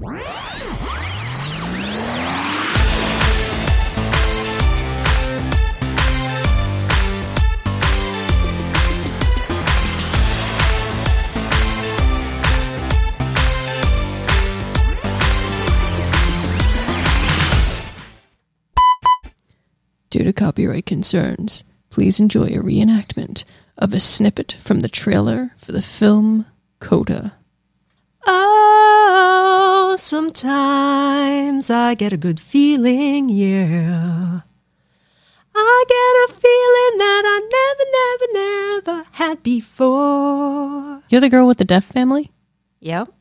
Due to copyright concerns, please enjoy a reenactment of a snippet from the trailer for the film Coda. Oh, sometimes I get a good feeling, yeah. I get a feeling that I never, never, never had before. You're the girl with the deaf family? Yep.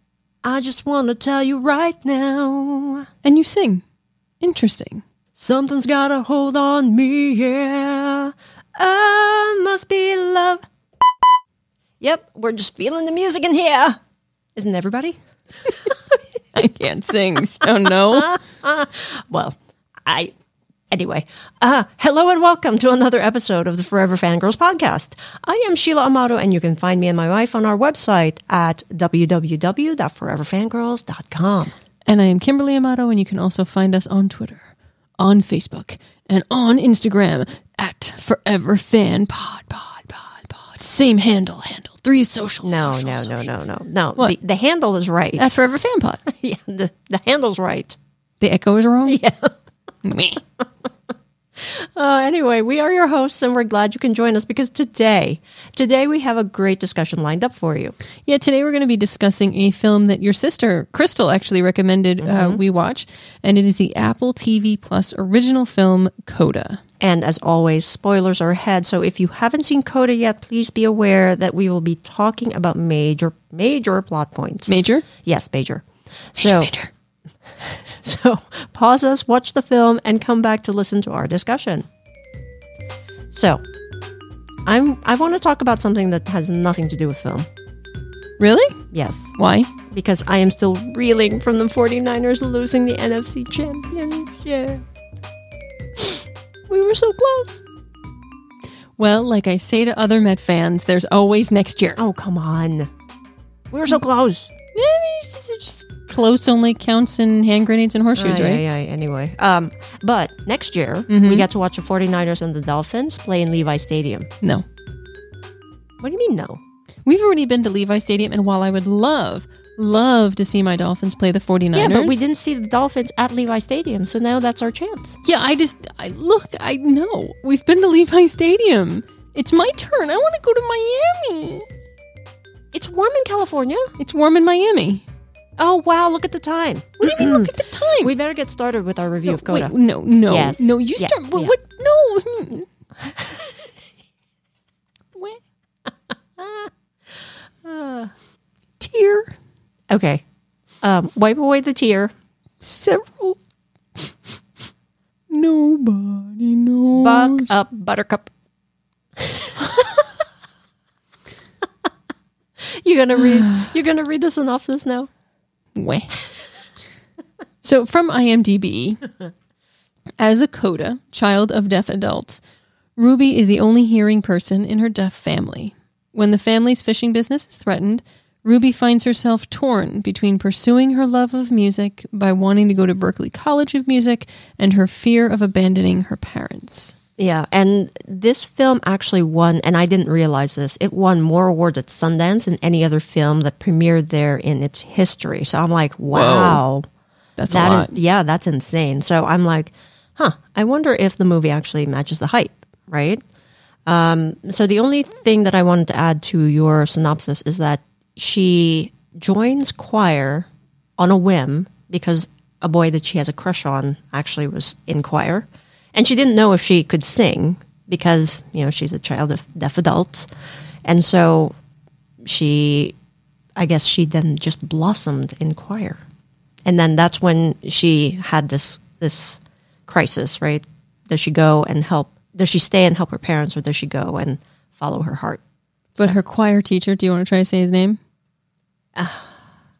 I just want to tell you right now. And you sing. Interesting. Something's got a hold on me, yeah. Oh, must be love. Yep, we're just feeling the music in here. Isn't everybody? I can't sing, so no. Well, I. Anyway, uh, hello and welcome to another episode of the Forever Fangirls podcast. I am Sheila Amato, and you can find me and my wife on our website at www.foreverfangirls.com. And I am Kimberly Amato, and you can also find us on Twitter, on Facebook, and on Instagram at Forever Fan Pod Pod Pod Pod. Same handle, handle. Three social. No, social, no, no, social. no, no, no. What? The, the handle is right. That's Forever Fan Pod. yeah, the, the handle's right. The echo is wrong. Yeah. Uh, anyway, we are your hosts, and we're glad you can join us because today, today we have a great discussion lined up for you. Yeah, today we're going to be discussing a film that your sister Crystal actually recommended uh, we watch, and it is the Apple TV Plus original film Coda. And as always, spoilers are ahead. So if you haven't seen Coda yet, please be aware that we will be talking about major, major plot points. Major, yes, major. So, major. so pause us, watch the film, and come back to listen to our discussion. So, I'm I want to talk about something that has nothing to do with film. Really? Yes, Why? because I am still reeling from the 49ers losing the NFC championship. We were so close. Well, like I say to other Met fans, there's always next year. Oh, come on. We were so close. Yeah, I mean, it's just, it's just close only counts in hand grenades and horseshoes, Ay, right? ay, Anyway, um, but next year we get to watch the 49ers and the Dolphins play in Levi Stadium. No. What do you mean no? We've already been to Levi Stadium, and while I would love, love to see my Dolphins play the 49ers. Yeah, but we didn't see the Dolphins at Levi Stadium, so now that's our chance. Yeah, I just, I look, I know. We've been to Levi Stadium. It's my turn. I want to go to Miami. It's warm in California. It's warm in Miami. Oh wow, look at the time. What do you mean? Look at the time. We better get started with our review of Coda. Wait, no, no, Yes. no. You Yeah, start. What? yeah. what? No. Wait. Tear. Okay. Um, wipe away the tear. Several. Nobody knows. Buck up, Buttercup. you're gonna read. You're gonna read the synopsis now. Weh. so from IMDb, as a coda, child of deaf adults, Ruby is the only hearing person in her deaf family. When the family's fishing business is threatened, Ruby finds herself torn between pursuing her love of music by wanting to go to Berklee College of Music and her fear of abandoning her parents. Yeah, and this film actually won, and I didn't realize this. It won more awards at Sundance than any other film that premiered there in its history. So I'm like, wow, That's a lot. is- yeah, that's insane. So I'm like, huh, I wonder if the movie actually matches the hype, right? Um, so the only thing that I wanted to add to your synopsis is that she joins choir on a whim because a boy that she has a crush on actually was in choir. And she didn't know if she could sing because, you know, she's a child of deaf adults. And so she, I guess she then just blossomed in choir. And then that's when she had this, this crisis, right? Does she go and help? Does she stay and help her parents or does she go and follow her heart? But her choir teacher, do you want to try to say his name? Ah.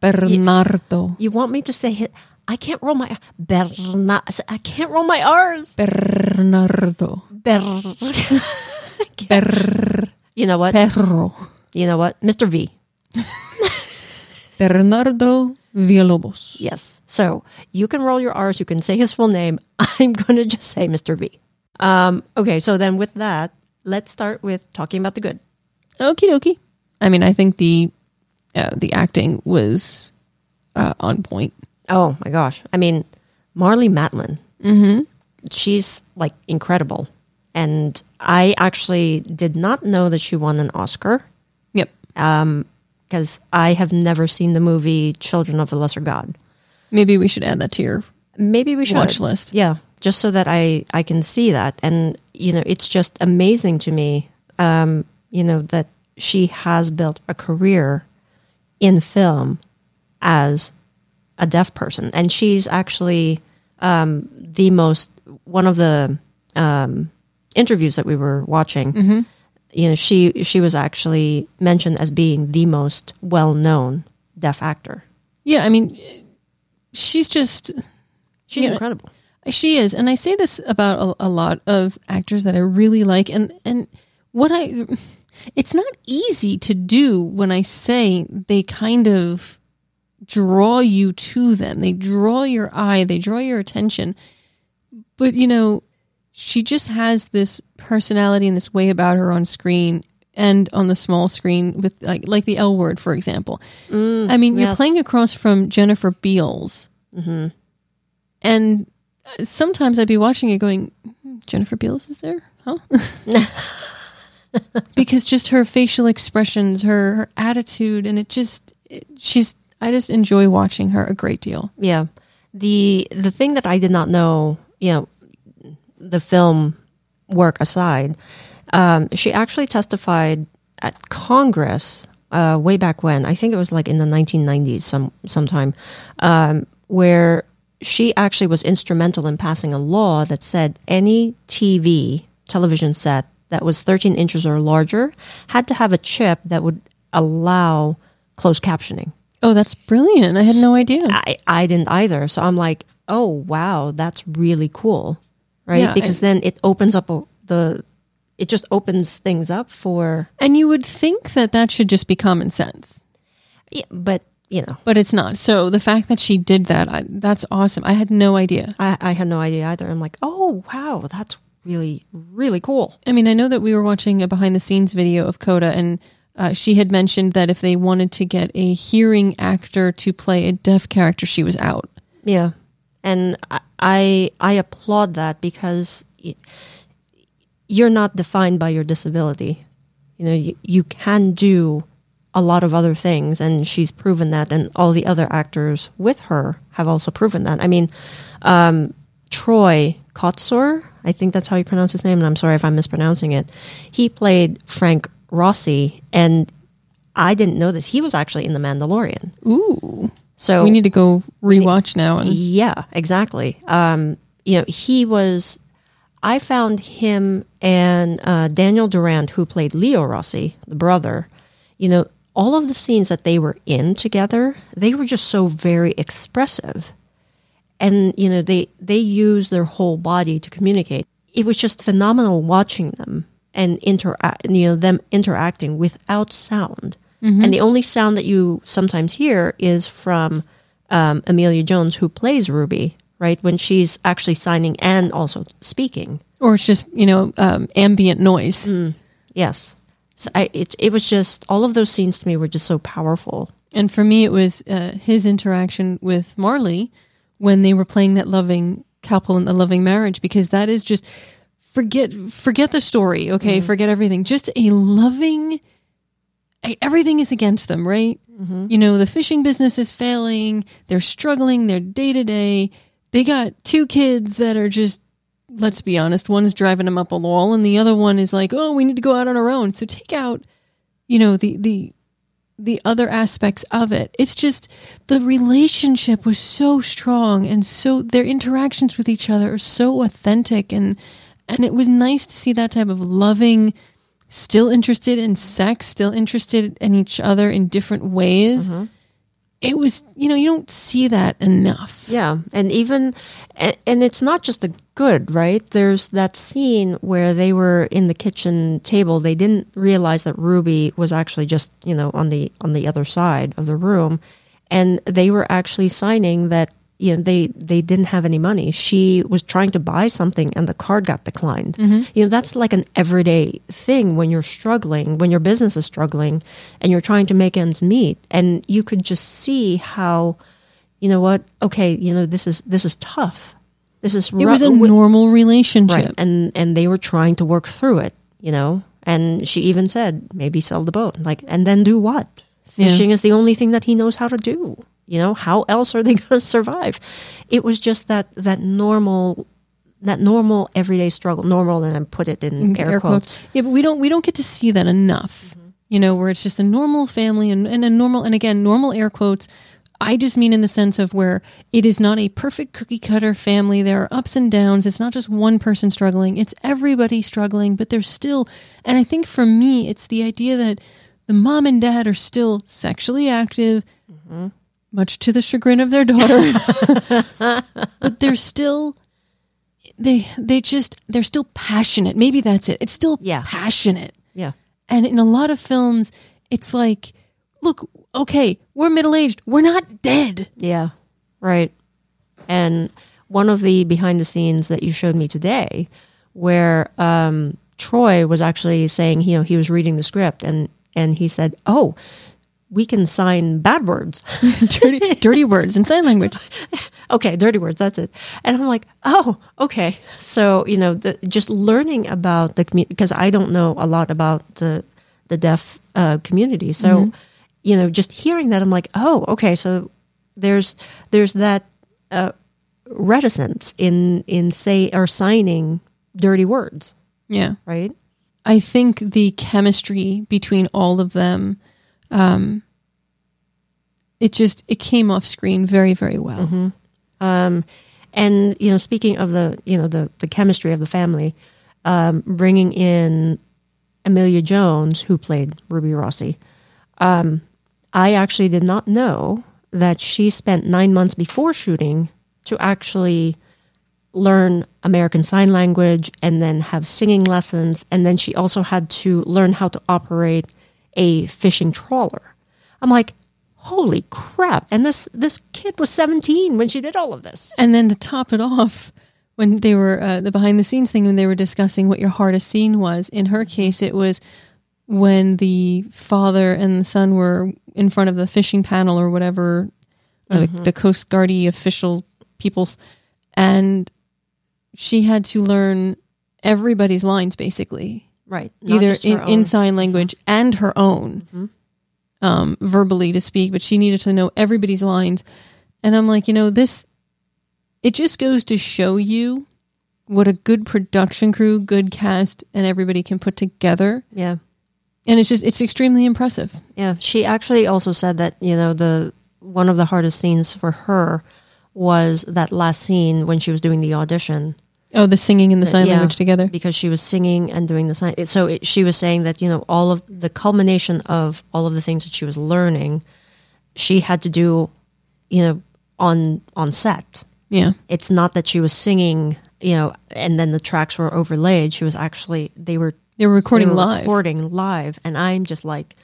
Bernardo. You want me to say it? I can't roll my Bernard. I can't roll my R's. Bernardo. Ber- Per- you know what? perro. You know what? Mr. V. Bernardo Villalobos. Yes. So you can roll your R's. You can say his full name. I'm going to just say Mr. V. Um, okay. So then with that, let's start with talking about the good. Okie dokie. I mean, I think the uh, the acting was uh, on point. Oh my gosh. I mean, Marlee Matlin. Mm-hmm. She's like incredible. And I actually did not know that she won an Oscar Yep. because I have never seen the movie Children of the Lesser God. Maybe we should add that to your. Maybe we should Watch list. Yeah, just so that I I can see that, and you know, it's just amazing to me, um, you know, that she has built a career in film as a deaf person, and she's actually um, the most one of the um, interviews that we were watching. You know, she she was actually mentioned as being the most well known deaf actor. Yeah, I mean, she's just She's Yeah. incredible. She is, and I say this about a, a lot of actors that I really like, and and what I, it's not easy to do when I say they kind of draw you to them. They draw your eye, they draw your attention, but you know, she just has this personality and this way about her on screen and on the small screen with like like the L word, for example. I mean, you're playing across from Jennifer Beals. And uh, sometimes I'd be watching it going, "Hmm, Jennifer Beals is there? Huh? because just her facial expressions, her, her attitude, and it just, it, she's, I just enjoy watching her a great deal. Yeah. The the thing that I did not know, you know, the film work aside, um, she actually testified at Congress uh, way back when. I think it was like in the 1990s, some sometime, um, where she actually was instrumental in passing a law that said any TV television set that was 13 inches or larger had to have a chip that would allow closed captioning. Oh, that's brilliant. I had no idea. I, I didn't either. So I'm like, oh wow, that's really cool, right? Yeah, because and- then it opens up the, it just opens things up for, And you would think that that should just be common sense, yeah, but you know, but it's not. So the fact that she did that, I, that's awesome. I had no idea. I, I had no idea either. I'm like, oh wow, that's really really cool. I mean, I know that we were watching a behind the scenes video of Coda, and uh, she had mentioned that if they wanted to get a hearing actor to play a deaf character, she was out. Yeah, and I I, applaud that because you're not defined by your disability. You know, you, you can do a lot of other things, and she's proven that, and all the other actors with her have also proven that. I mean, um, Troy Kotsur, I think that's how you pronounce his name, and I'm sorry if I'm mispronouncing it. He played Frank Rossi, and I didn't know this. He was actually in The Mandalorian. Ooh, So we need to go rewatch now. And yeah, exactly. Um, you know, he was. I found him and uh, Daniel Durant, who played Leo Rossi, the brother. You know, all of the scenes that they were in together, they were just so very expressive, and you know, they they used their whole body to communicate. It was just phenomenal watching them and interact. You know, them interacting without sound, and the only sound that you sometimes hear is from um, Emilia Jones, who plays Ruby, right when she's actually signing and also speaking. or it's just you know um, ambient noise. Yes, so I, it it was just all of those scenes to me were just so powerful. And for me, it was uh, his interaction with Marlee when they were playing that loving couple and the loving marriage, because that is just forget forget the story, okay? Mm-hmm. Forget everything. Just a loving. Everything is against them, right? Mm-hmm. You know, the fishing business is failing. They're struggling. They're day to day. They got two kids that are just let's be honest, one's driving them up a wall and the other one is like, "Oh, we need to go out on our own." So take out, you know, the the the other aspects of it. It's just the relationship was so strong and so their interactions with each other are so authentic and and it was nice to see that type of loving still interested in sex, still interested in each other in different ways. Mm-hmm. It was, you know, you don't see that enough. Yeah, and even and, and it's not just the good, right? There's that scene where they were in the kitchen table. They didn't realize that Ruby was actually just you know on the on the other side of the room, and they were actually signing that you know they they didn't have any money. She was trying to buy something and the card got declined. Mm-hmm. You know that's like an everyday thing when you're struggling, when your business is struggling, and you're trying to make ends meet. And you could just see how, you know what? Okay, you know this is this is tough. This is It was a normal relationship. right, and and they were trying to work through it. You know, and she even said maybe sell the boat, like, and then do what? Yeah. Fishing is the only thing that he knows how to do. You know, how else are they going to survive? It was just that that normal, that normal everyday struggle. Normal, and I put it in air, quotes. Yeah, but we don't we don't get to see that enough. Mm-hmm. You know, where it's just a normal family and, and a normal and again, normal air quotes. I just mean in the sense of where it is not a perfect cookie cutter family. There are ups and downs. It's not just one person struggling. It's everybody struggling, but there's still and I think for me it's the idea that the mom and dad are still sexually active, Mm-hmm. Much to the chagrin of their daughter. but they're still they they just they're still passionate. Maybe that's it. It's still Yeah. passionate. Yeah, And in a lot of films, it's like, look, okay, we're middle aged. We're not dead. yeah, right. And one of the behind the scenes that you showed me today, where um, Troy was actually saying, you know, he was reading the script, and and he said, "Oh, we can sign bad words." dirty dirty words in sign language. okay, dirty words, that's it. And I'm like, oh, okay. So, you know, the, just learning about the community, because I don't know a lot about the, the deaf uh, community. So, you know, just hearing that, I'm like, oh, okay. So there's, there's that uh, reticence in, in say, or signing dirty words, Yeah. right? I think the chemistry between all of them, um, it just it came off screen very very well. Um, and you know, speaking of the you know the the chemistry of the family, um, bringing in Emilia Jones, who played Ruby Rossi, um, I actually did not know that she spent nine months before shooting to actually learn American Sign Language and then have singing lessons, and then she also had to learn how to operate a fishing trawler. I'm like, holy crap! And this this kid was 17 when she did all of this. And then to top it off, when they were uh, the behind the scenes thing, when they were discussing what your hardest scene was, in her case, it was when the father and the son were in front of the fishing panel or whatever, or the, the Coast Guardy official peoples, and she had to learn everybody's lines basically, Right. Not either in, in sign language and her own, um, verbally to speak. But she needed to know everybody's lines, and I'm like, you know, this. It just goes to show you what a good production crew, good cast, and everybody can put together, Yeah. and it's just it's extremely impressive. Yeah. She actually also said that, you know, the one of the hardest scenes for her was that last scene when she was doing the audition Oh, the singing and the sign yeah. language together. because she was singing and doing the sign. it- So it, she was saying that, you know, all of the culmination of all of the things that she was learning, she had to do, you know, on on set. Yeah, It's not that she was singing, you know, and then the tracks were overlaid. She was actually they were they were recording they were live. recording live, and I'm just like,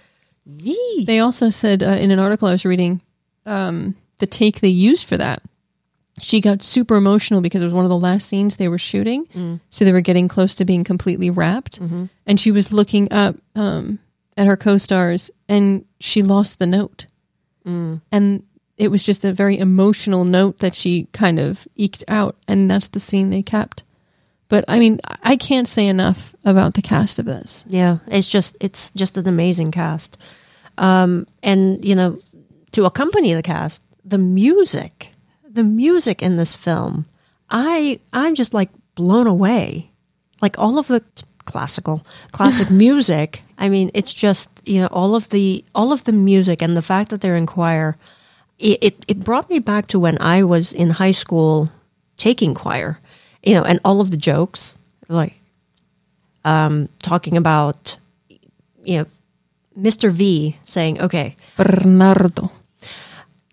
yee. They also said uh, in an article I was reading, um, the take they used for that, she got super emotional because it was one of the last scenes they were shooting. So they were getting close to being completely wrapped. And she was looking up um, at her co stars and she lost the note. And it was just a very emotional note that she kind of eked out. And that's the scene they kept. But I mean, I can't say enough about the cast of this. Yeah, it's just it's just an amazing cast, um, and you know, to accompany the cast, the music, the music in this film, I I'm just like blown away, like all of the classical classic music. I mean, it's just you know all of the all of the music and the fact that they're in choir. It, it, it brought me back to when I was in high school taking choir, you know, and all of the jokes, like um, talking about, you know, Mr. V saying, okay, Bernardo.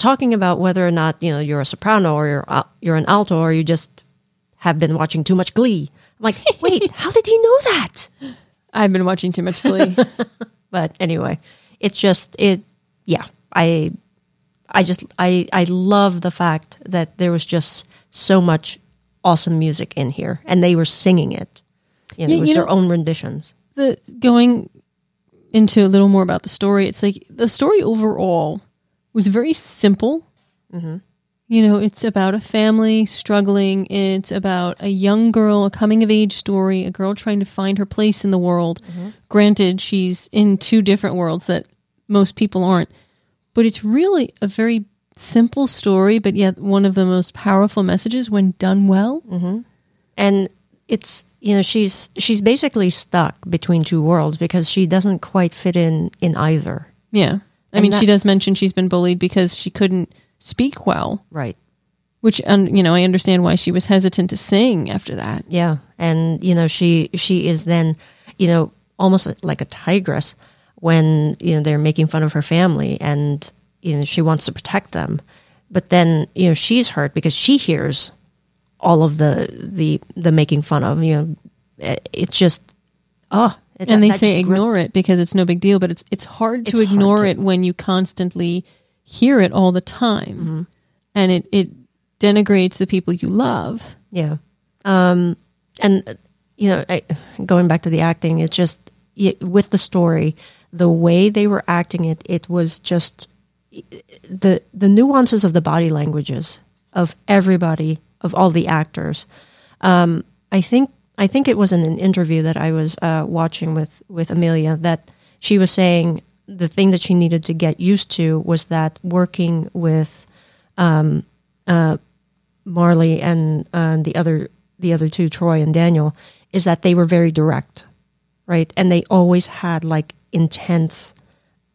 Talking about whether or not, you know, you're a soprano or you're, al- you're an alto or you just have been watching too much Glee. I'm like, wait, how did he know that? I've been watching too much Glee. But anyway, it's just, it, yeah, I, I just I I love the fact that there was just so much awesome music in here, and they were singing it. You know, Yeah, it was you their know- own renditions. the going into a little more about the story, it's like the story overall was very simple. Mm-hmm. You know, it's about a family struggling. It's about a young girl, a coming of age story, a girl trying to find her place in the world. Mm-hmm. Granted, she's in two different worlds that most people aren't, but it's really a very simple story, but yet one of the most powerful messages when done well. Mm-hmm. and it's you know she's she's basically stuck between two worlds because she doesn't quite fit in in either. Yeah. I And mean, that- she does mention she's been bullied because she couldn't speak well. Right. Which, um, you know, I understand why she was hesitant to sing after that. Yeah, and you know she she is then you know almost like a tigress when you know they're making fun of her family and you know she wants to protect them, but then you know she's hurt because she hears all of the the the making fun of you know it's just oh it- And they say ignore it because it's no big deal, but it's it's hard to It's hard ignore to- it when you constantly hear it all the time, Mm-hmm. and it it denigrates the people you love. Yeah. Um, and, you know, I, going back to the acting, it's just y with the story, the way they were acting it, it was just the, the nuances of the body languages of everybody, of all the actors. Um, I think, I think it was in an interview that I was uh, watching with, with Emilia that she was saying the thing that she needed to get used to was that working with Marlee and uh, the other the other two, Troy and Daniel, is that they were very direct, right? And they always had like intense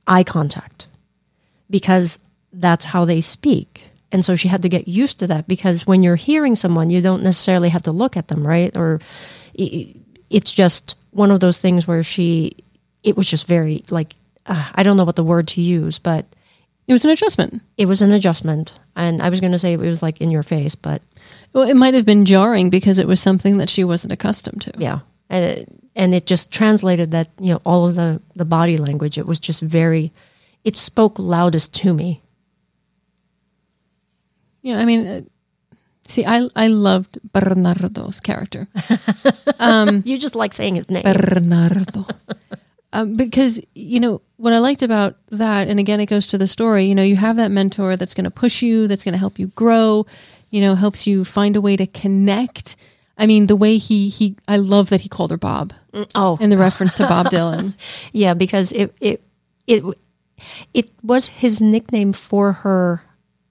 eye contact because that's how they speak. And so she had to get used to that because when you're hearing someone, you don't necessarily have to look at them, right? Or i- i- it's just one of those things where she, it was just very like, uh, I don't know what the word to use, but It was an adjustment. it was an adjustment. And I was going to say it was like in your face, but Well, it might have been jarring because it was something that she wasn't accustomed to. yeah and it, and it just translated that you know all of the the body language it was just very it spoke loudest to me Yeah, I mean, uh, see, I I loved Bernardo's character. you just like saying his name Bernardo. um, because, you know, what I liked about that, and again, it goes to the story, you know, you have that mentor that's going to push you, that's going to help you grow, you know, helps you find a way to connect. I mean, the way he, he, I love that he called her Bob oh in the reference to Bob Dylan. yeah because it it it it was his nickname for her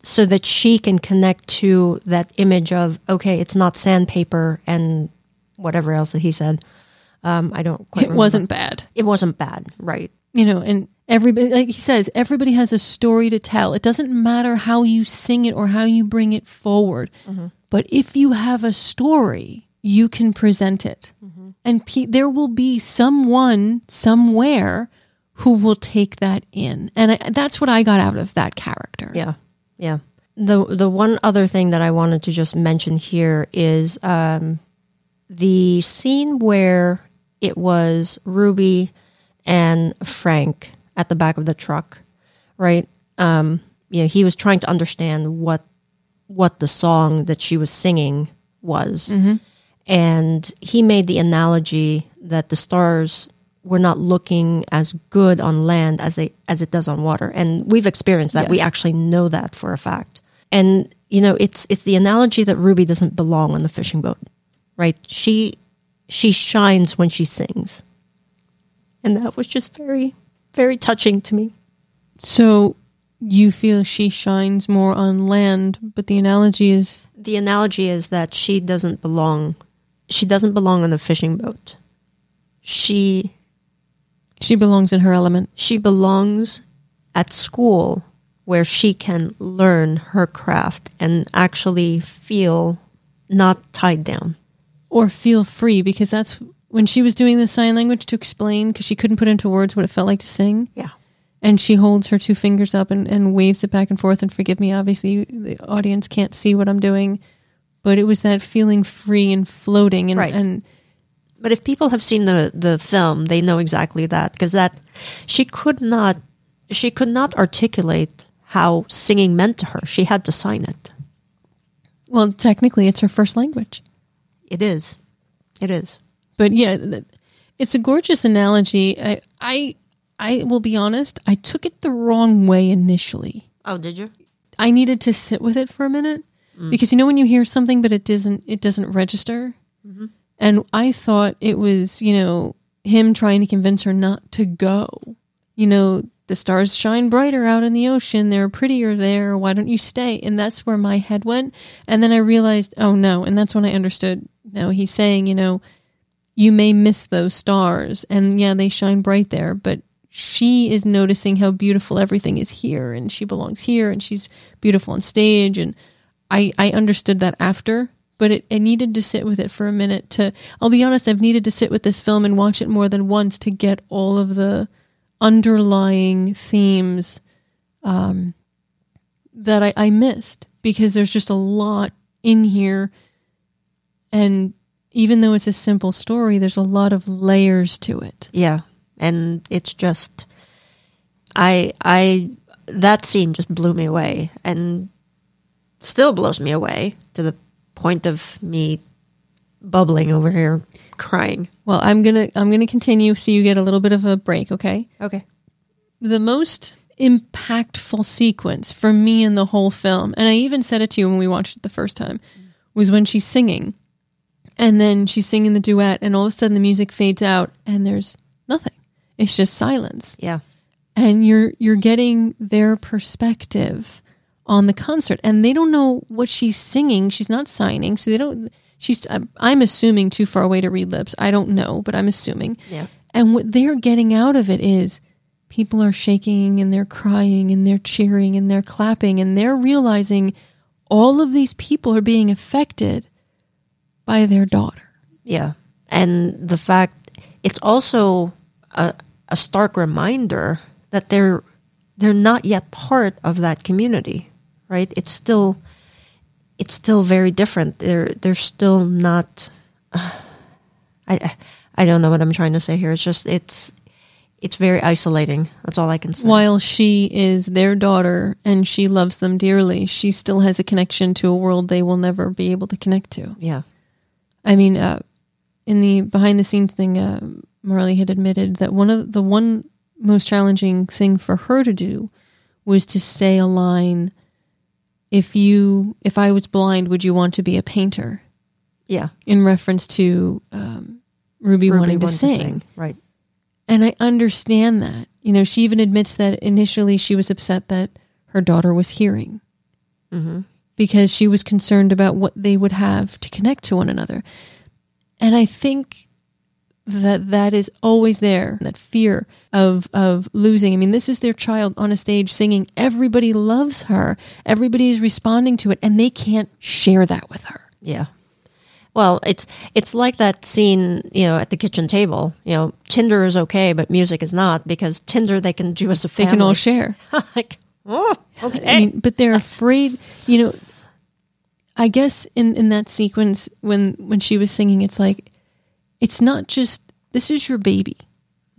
so that she can connect to that image of okay it's not sandpaper and whatever else that he said um i don't quite It remember. wasn't bad. it wasn't bad right you know, and everybody, like he says, everybody has a story to tell. It doesn't matter how you sing it or how you bring it forward. But if you have a story, you can present it. And pe- there will be someone somewhere who will take that in. And I, that's what I got out of that character. Yeah, yeah. The the one other thing that I wanted to just mention here is um, the scene where it was Ruby and Frank at the back of the truck, right? Um, you know, he was trying to understand what what the song that she was singing was, and he made the analogy that the stars were not looking as good on land as they as it does on water, and we've experienced that. We actually know that for a fact. And you know, it's it's the analogy that Ruby doesn't belong on the fishing boat, right? She she shines when she sings, and that was just very very touching to me. So you feel she shines more on land, but the analogy is The analogy is that she doesn't belong. She doesn't belong on the fishing boat. She she belongs in her element. she belongs at school where she can learn her craft and actually feel not tied down. or feel free because that's when she was doing the sign language to explain because she couldn't put into words what it felt like to sing Yeah. and she holds her two fingers up and, and waves it back and forth and forgive me obviously the audience can't see what i'm doing but it was that feeling free and floating and, Right. and But if people have seen the the film, they know exactly that because that she could not she could not articulate how singing meant to her. She had to sign it. Well, technically, it's her first language. It is. It is. But yeah, it's a gorgeous analogy. I, I, I will be honest. I took it the wrong way initially. Oh, did you? I needed to sit with it for a minute mm. because you know when you hear something but it doesn't it doesn't register. Mm-hmm. And I thought it was you know him trying to convince her not to go. You know the stars shine brighter out in the ocean. They're prettier there. Why don't you stay? And that's where my head went. And then I realized, oh no. And that's when I understood. No, he's saying, you know, you may miss those stars and yeah they shine bright there but she is noticing how beautiful everything is here and she belongs here and she's beautiful on stage and i i understood that after but it, needed to sit with it for a minute to i'll be honest i've needed to sit with this film and watch it more than once to get all of the underlying themes um, that I, I missed because there's just a lot in here and even though it's a simple story, there's a lot of layers to it. Yeah. And it's just I I that scene just blew me away and still blows me away to the point of me bubbling over here crying. Well, I'm gonna I'm gonna continue so you get a little bit of a break, okay? Okay. The most impactful sequence for me in the whole film, and I even said it to you when we watched it the first time, was when she's singing. And then she's singing the duet, and all of a sudden the music fades out, and there's nothing. It's just silence. Yeah. and you're you're getting their perspective on the concert and they don't know what she's singing. She's not signing so they don't she's I'm- i'm assuming too far away to read lips. I don't know but i'm assuming. Yeah. and what they're getting out of it is people are shaking and they're crying and they're cheering and they're clapping and they're realizing all of these people are being affected by their daughter. Yeah. And the fact it's also a, a stark reminder that they're they're not yet part of that community, right? It's still it's still very different. They're they're still not I I- I don't know what I'm trying to say here. It's just it's it's very isolating. That's all I can say. While she is their daughter and she loves them dearly, she still has a connection to a world they will never be able to connect to. Yeah. I mean, uh, in the behind the scenes thing, uh, Marlee had admitted that one of the one most challenging thing for her to do was to say a line. If you, if I was blind, would you want to be a painter? Yeah. In reference to um, Ruby, Ruby wanting to wanted sing. Right. And I understand that. You know, she even admits that initially she was upset that her daughter was hearing because she was concerned about what they would have to connect to one another. And I think that that is always there that fear of of losing i mean this is their child on a stage singing everybody loves her everybody is responding to it and they can't share that with her Yeah. Well, it's it's like that scene, you know, at the kitchen table. You know, Tinder is okay, but music is not because Tinder they can do as a favor. they can all share like, oh, okay. I mean, but they're afraid. You know, I guess in in that sequence when when she was singing, it's like it's not just this is your baby,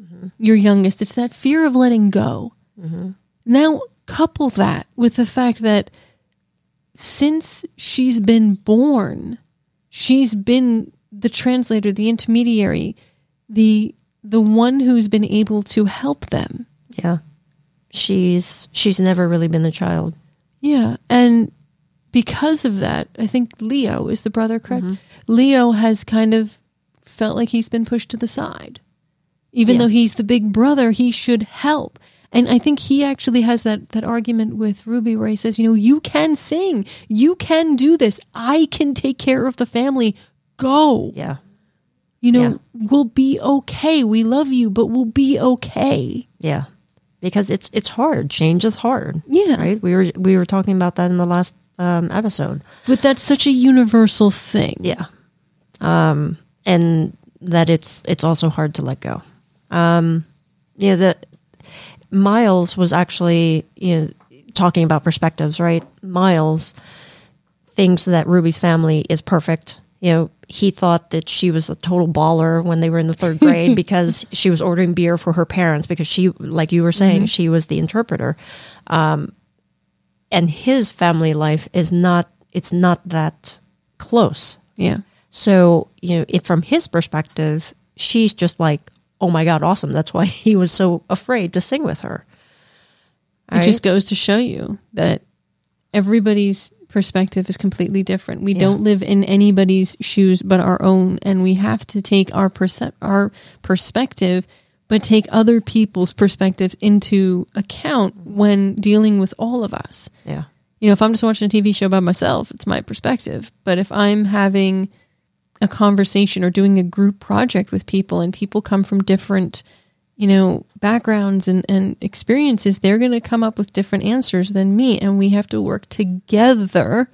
mm-hmm. your youngest. It's that fear of letting go. Mm-hmm. Now couple that with the fact that since she's been born, she's been the translator, the intermediary, the the one who's been able to help them. yeah, she's she's never really been a child. Yeah, and because of that, I think Leo is the brother, correct? Mm-hmm. Leo has kind of felt like he's been pushed to the side. Even Yeah. though he's the big brother, he should help. And I think he actually has that that argument with Ruby where he says, you know, you can sing. You can do this. I can take care of the family. Go. Yeah, You know, Yeah. we'll be okay. We love you, but we'll be okay. yeah, because it's it's hard. Change is hard. Yeah. right. We were we were talking about that in the last um, episode. But that's such a universal thing. Yeah. Um, and that it's it's also hard to let go. Um, yeah, the Miles was actually you know talking about perspectives, right? Miles thinks that Ruby's family is perfect. You know, he thought that she was a total baller when they were in the third grade because she was ordering beer for her parents because she, like you were saying, she was the interpreter. Um, and his family life is not it's not that close. Yeah. So, you know, it, from his perspective, she's just like, oh my God, awesome. That's why he was so afraid to sing with her. It just goes to show you that everybody's perspective is completely different. We don't live in anybody's shoes but our own, and we have to take our percep- our perspective, but take other people's perspectives into account when dealing with all of us. Yeah. You know, if I'm just watching a TV show by myself, it's my perspective. But if I'm having a conversation or doing a group project with people and people come from different, you know, backgrounds and, and experiences, they're going to come up with different answers than me. And we have to work together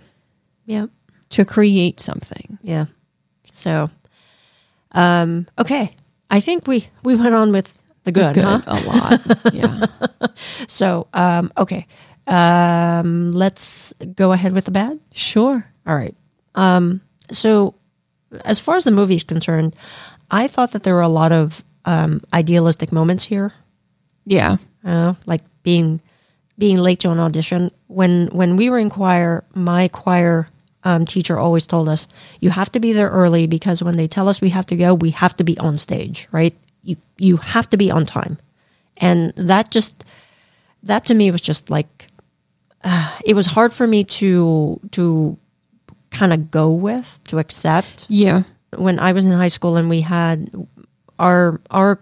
Yeah. to create something. Yeah. So, um, okay. I think we, we went on with the good, Good. huh? A lot. yeah. So, um, okay. Um, let's go ahead with the bad. Sure. All right. Um, so, as far as the movie is concerned, I thought that there were a lot of um, idealistic moments here. Yeah. uh, like being being late to an audition. When when we were in choir, my choir um, teacher always told us you have to be there early because when they tell us we have to go, we have to be on stage, right? You you have to be on time, and that just that to me was just like uh, it was hard for me to to kind of go with to accept Yeah. when I was in high school and we had our our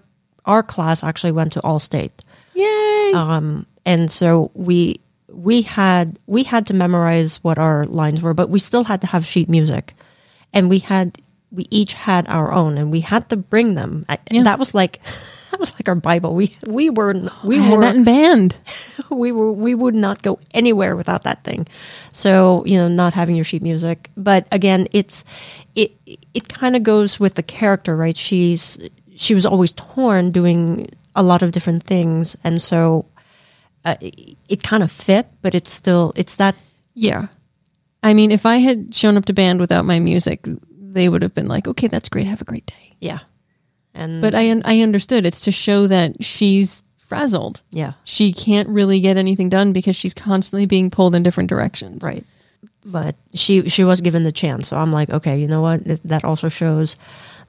our class actually went to Allstate Yay. um, and so we we had we had to memorize what our lines were, but we still had to have sheet music, and we had we each had our own, and we had to bring them. Yeah. That was like that was like our Bible. We we were we I had were that in band. we were we would not go anywhere without that thing. So you know, not having your sheet music, but again, it's it it kind of goes with the character, right? She's she was always torn, doing a lot of different things, and so uh, it, it kind of fit, but it's still it's that Yeah. I mean, if I had shown up to band without my music, they would have been like, okay, that's great. Have a great day. yeah, and But I, I understood. It's to show that she's frazzled. yeah, She can't really get anything done because she's constantly being pulled in different directions. right. But she she was given the chance, so I'm like, okay, you know what? That- also shows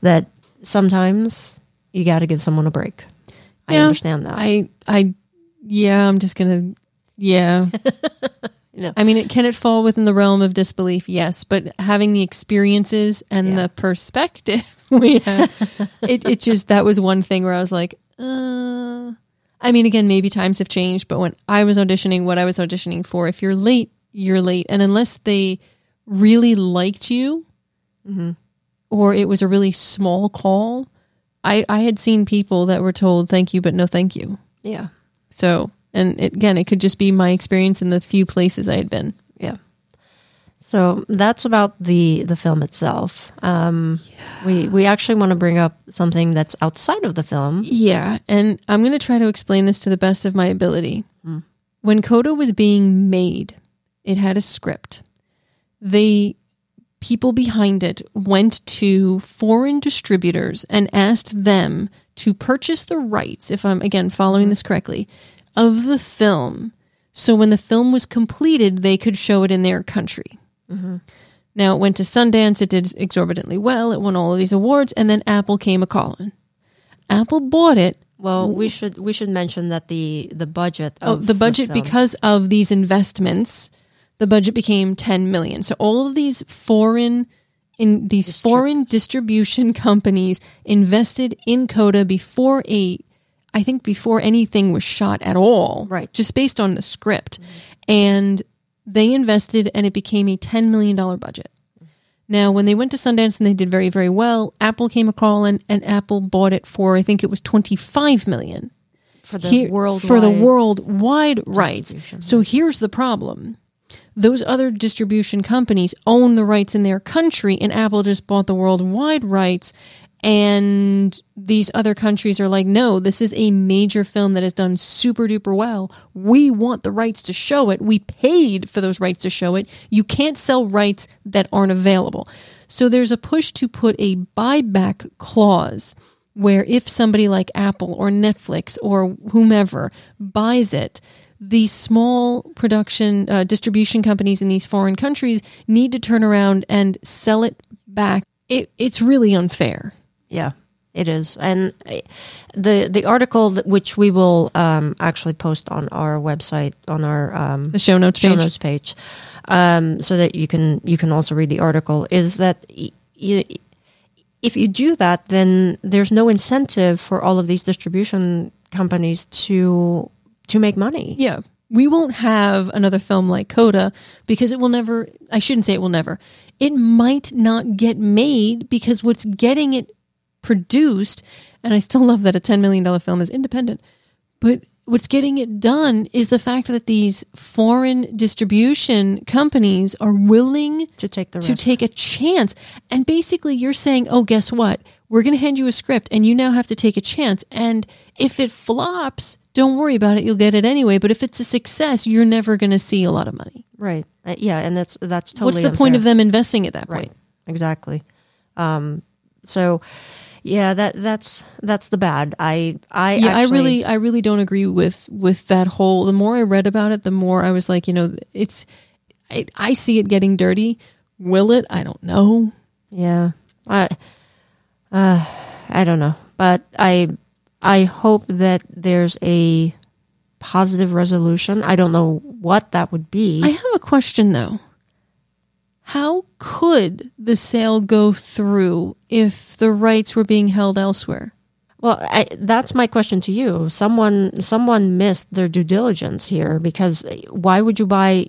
that sometimes you got to give someone a break. I understand that. I, I, yeah, I'm just going to, yeah. know. I mean, it, can it fall within the realm of disbelief? Yes. But having the experiences and Yeah. the perspective we have, it, it just, that was one thing where I was like, uh, I mean, again, maybe times have changed, but when I was auditioning, what I was auditioning for, if you're late, you're late. And unless they really liked you or it was a really small call, I, I had seen people that were told thank you, but no thank you. yeah. So, and it, again, it could just be my experience in the few places I had been. Yeah. So that's about the the film itself. Um, We we actually want to bring up something that's outside of the film. Yeah, and I'm going to try to explain this to the best of my ability. When Coda was being made, it had a script. The people behind it went to foreign distributors and asked them to purchase the rights, if I'm again following this correctly, of the film. So when the film was completed, they could show it in their country. Mm-hmm. Now it went to Sundance, it did exorbitantly well, it won all of these awards, and then Apple came a calling. Apple bought it Well, we should we should mention that the the budget oh, of Oh, the budget film- because of these investments, the budget became 10 million. So all of these foreign in these foreign distribution companies invested in Coda before a I think before anything was shot at all. Right. Just based on the script. And they invested and it became a 10 million dollar budget. Now, when they went to Sundance and they did very, very well, Apple came a call and, and Apple bought it for I think it was 25 million for the here- world for the worldwide rights. So here's the problem. Those other distribution companies own the rights in their country and Apple just bought the worldwide rights and these other countries are like no this is a major film that has done super duper well we want the rights to show it we paid for those rights to show it you can't sell rights that aren't available so there's a push to put a buyback clause where if somebody like Apple or Netflix or whomever buys it, these small production uh, distribution companies in these foreign countries need to turn around and sell it back. It, it's really unfair. Yeah, it is. And uh, the the article which we will um, actually post on our website on our um, The show notes show page. notes page, um, so that you can you can also read the article. Is that y- if you do that, then there's no incentive for all of these distribution companies to to make money. Yeah. We won't have another film like Coda because it will never, I shouldn't say it will never. It might not get made because what's getting it produced, and I still love that a $10 million film is independent, but what's getting it done is the fact that these foreign distribution companies are willing To take the to take a chance. And basically, you're saying, oh, guess what? We're going to hand you a script and you now have to take a chance. And if it flops, don't worry about it. You'll get it anyway. But if it's a success, you're never going to see a lot of money. right. Uh, yeah, and that's that's totally What's the point of them investing at that Right. point? Exactly. Um, so, yeah, that that's that's the bad. I I Yeah, I really, I really don't agree with with that whole. The more I read about it, the more I was like, you know, it's. I, I see it getting dirty. Will it? I don't know. yeah. I uh, I don't know, but I I hope that there's a positive resolution. I don't know what that would be. I have a question though. How could the sale go through if the rights were being held elsewhere? Well, I, that's my question to you. Someone someone missed their due diligence here because why would you buy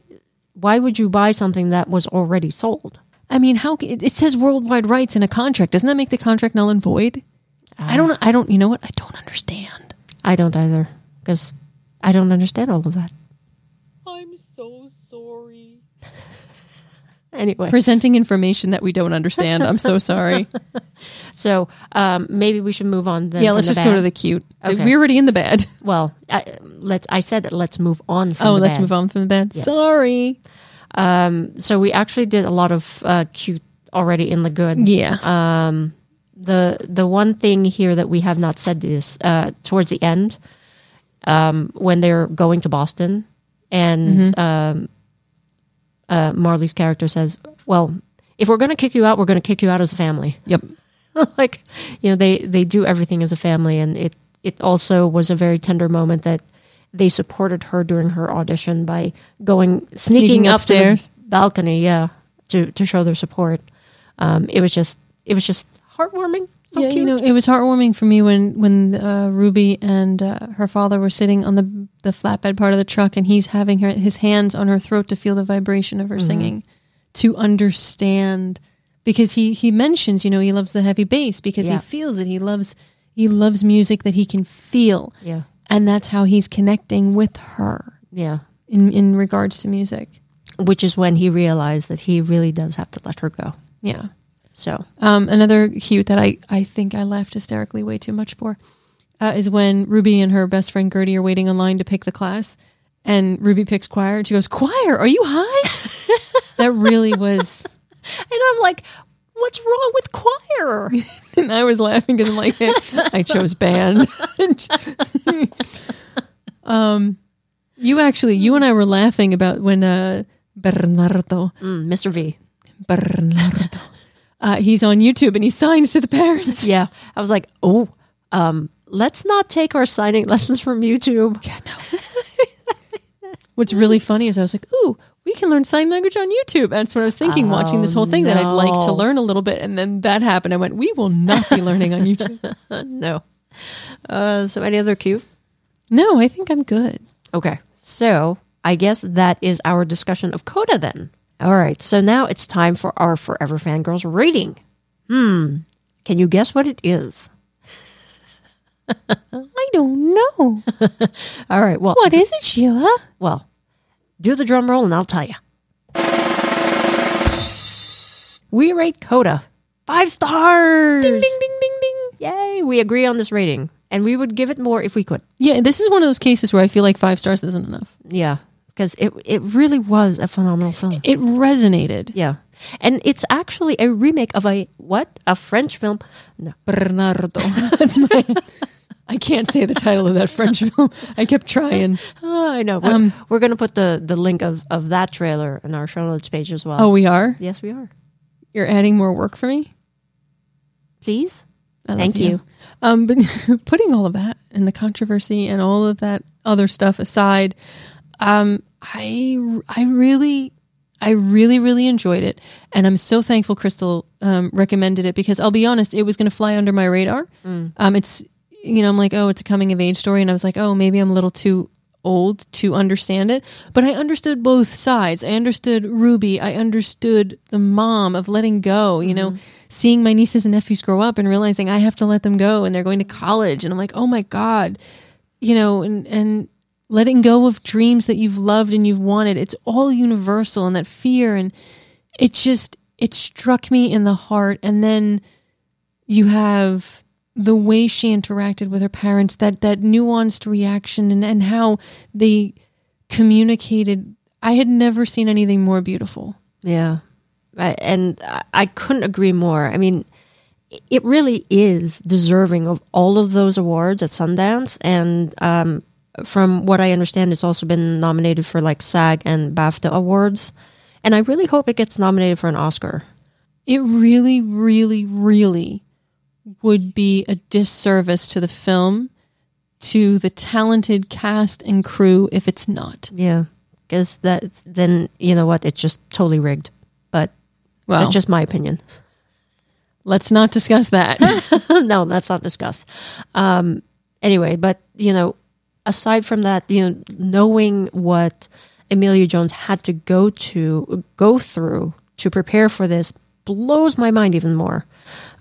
why would you buy something that was already sold? I mean, how it, it says worldwide rights in a contract. Doesn't that make the contract null and void? Uh, I don't. I don't. You know what? I don't understand. I don't either because I don't understand all of that. I'm so sorry. Anyway, Presenting information that we don't understand. I'm so sorry. so um, maybe we should move on. Then yeah, let's just go to the cute. Okay. We're already in the bad. well. I, let's. I said that let's move on from. Oh, the let's bad. move on from the bad. Yes. Sorry. Um, so we actually did a lot of uh, cute already in the good. Yeah. Um, the the one thing here that we have not said is uh, towards the end, um, when they're going to Boston, and um, uh, Marlee's character says, "Well, if we're going to kick you out, we're going to kick you out as a family." yep. like, you know, they they do everything as a family, and it it also was a very tender moment that they supported her during her audition by going sneaking, Sneaking up upstairs. to the balcony, yeah, to to show their support. Um, it was just it was just heartwarming. So yeah, cute. you know, it was heartwarming for me when when uh, Ruby and uh, her father were sitting on the the flatbed part of the truck, and he's having her his hands on her throat to feel the vibration of her singing, to understand, because he he mentions, you know, he loves the heavy bass because Yeah. he feels it. He loves he loves music that he can feel, yeah, and that's how he's connecting with her yeah. in in regards to music. Which is when he realized that he really does have to let her go. Yeah. So Um, another cute that I, I think I laughed hysterically way too much for uh, is when Ruby and her best friend Gertie are waiting online to pick the class, and Ruby picks choir, and she goes, "Choir? Are you high?" that really was, and I'm like, what's wrong with choir? and I was laughing because I'm like, I chose band. um, you actually, you and I were laughing about when uh, Bernardo Mm, Mr. V. Bernardo. Uh, he's on YouTube and he signs to the parents. Yeah, I was like, oh, um, let's not take our signing lessons from YouTube. Yeah, no. What's really funny is I was like, ooh, we can learn sign language on YouTube. That's what I was thinking watching this whole thing that I'd like to learn a little bit. And then that happened. I went, we will not be learning on YouTube. no. Uh, so any other cue? no, I think I'm good. Okay. So I guess that is our discussion of Coda then. All right. So now it's time for our Forever Fangirls rating. Hmm. Can you guess what it is? I don't know. All right. Well, What is it, Sheila? well, do the drum roll and I'll tell you. We rate Coda five stars. Ding, ding, ding, ding, ding. Yay! We agree on this rating, and we would give it more if we could. Yeah, this is one of those cases where I feel like five stars isn't enough. Yeah, because it it really was a phenomenal film. It resonated. Yeah, and it's actually a remake of a what? A French film? No, Bernardo. That's my. I can't say the title of that French film. I kept trying. Oh, I know. We're, Um, we're going to put the, the link of, of that trailer in our show notes page as well. Oh, we are. yes, we are. You're adding more work for me. Please. Thank you. Um, but putting all of that and the controversy and all of that other stuff aside, um, I I really I really really enjoyed it, and I'm so thankful Crystal um, recommended it because I'll be honest, it was going to fly under my radar. Um, it's you know I'm like oh it's a coming of age story, and I was like oh maybe I'm a little too old to understand it, but I understood both sides. I understood Ruby. I understood the mom of letting go. You know, seeing my nieces and nephews grow up and realizing I have to let them go and they're going to college, and I'm like, oh my god, you know, and and letting go of dreams that you've loved and you've wanted. It's all universal, and that fear, and it just it struck me in the heart. And then you have the way she interacted with her parents, that that nuanced reaction, and and how they communicated. I had never seen anything more beautiful. Yeah. I, and I- I couldn't agree more. I mean, it really is deserving of all of those awards at Sundance. And um, from what I understand, it's also been nominated for like SAG and BAFTA awards. And I really hope it gets nominated for an Oscar. It really, really, really would be a disservice to the film, to the talented cast and crew if it's not. Yeah. Because that, then, you know what? It's just totally rigged. But Well, that's just my opinion. let's not discuss that. no, let's not discuss. Um, anyway, but you know, aside from that, you know, knowing what Emilia Jones had to go to go through to prepare for this blows my mind even more.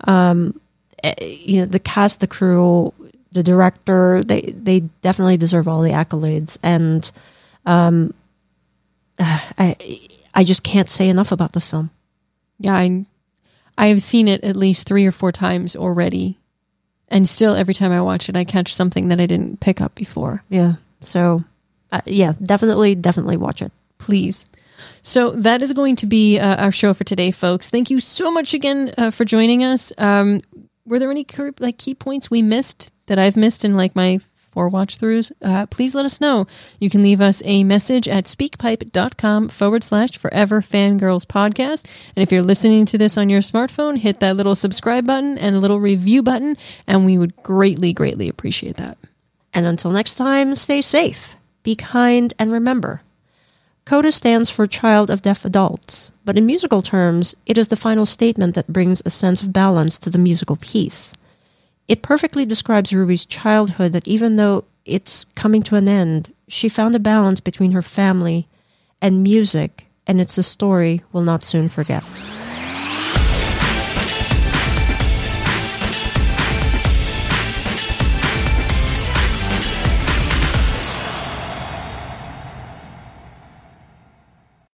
Um, eh, you know, the cast, the crew, the director, they they definitely deserve all the accolades, and um, I I just can't say enough about this film. yeah, I, I have seen it at least three or four times already. And still, every time I watch it, I catch something that I didn't pick up before. Yeah, so uh, yeah, definitely, definitely watch it. please. So that is going to be uh, our show for today, folks. Thank you so much again uh, for joining us. Um, were there any cur- like key points we missed that I've missed in like my four watch throughs? Uh, please let us know. You can leave us a message at speakpipe.com forward slash forever fangirls podcast. And if you're listening to this on your smartphone, hit that little subscribe button and a little review button, and we would greatly, greatly appreciate that. And until next time, stay safe, be kind, and remember CODA stands for Child of Deaf Adults, but in musical terms, it is the final statement that brings a sense of balance to the musical piece. It perfectly describes Ruby's childhood that even though it's coming to an end, she found a balance between her family and music, and it's a story we'll not soon forget.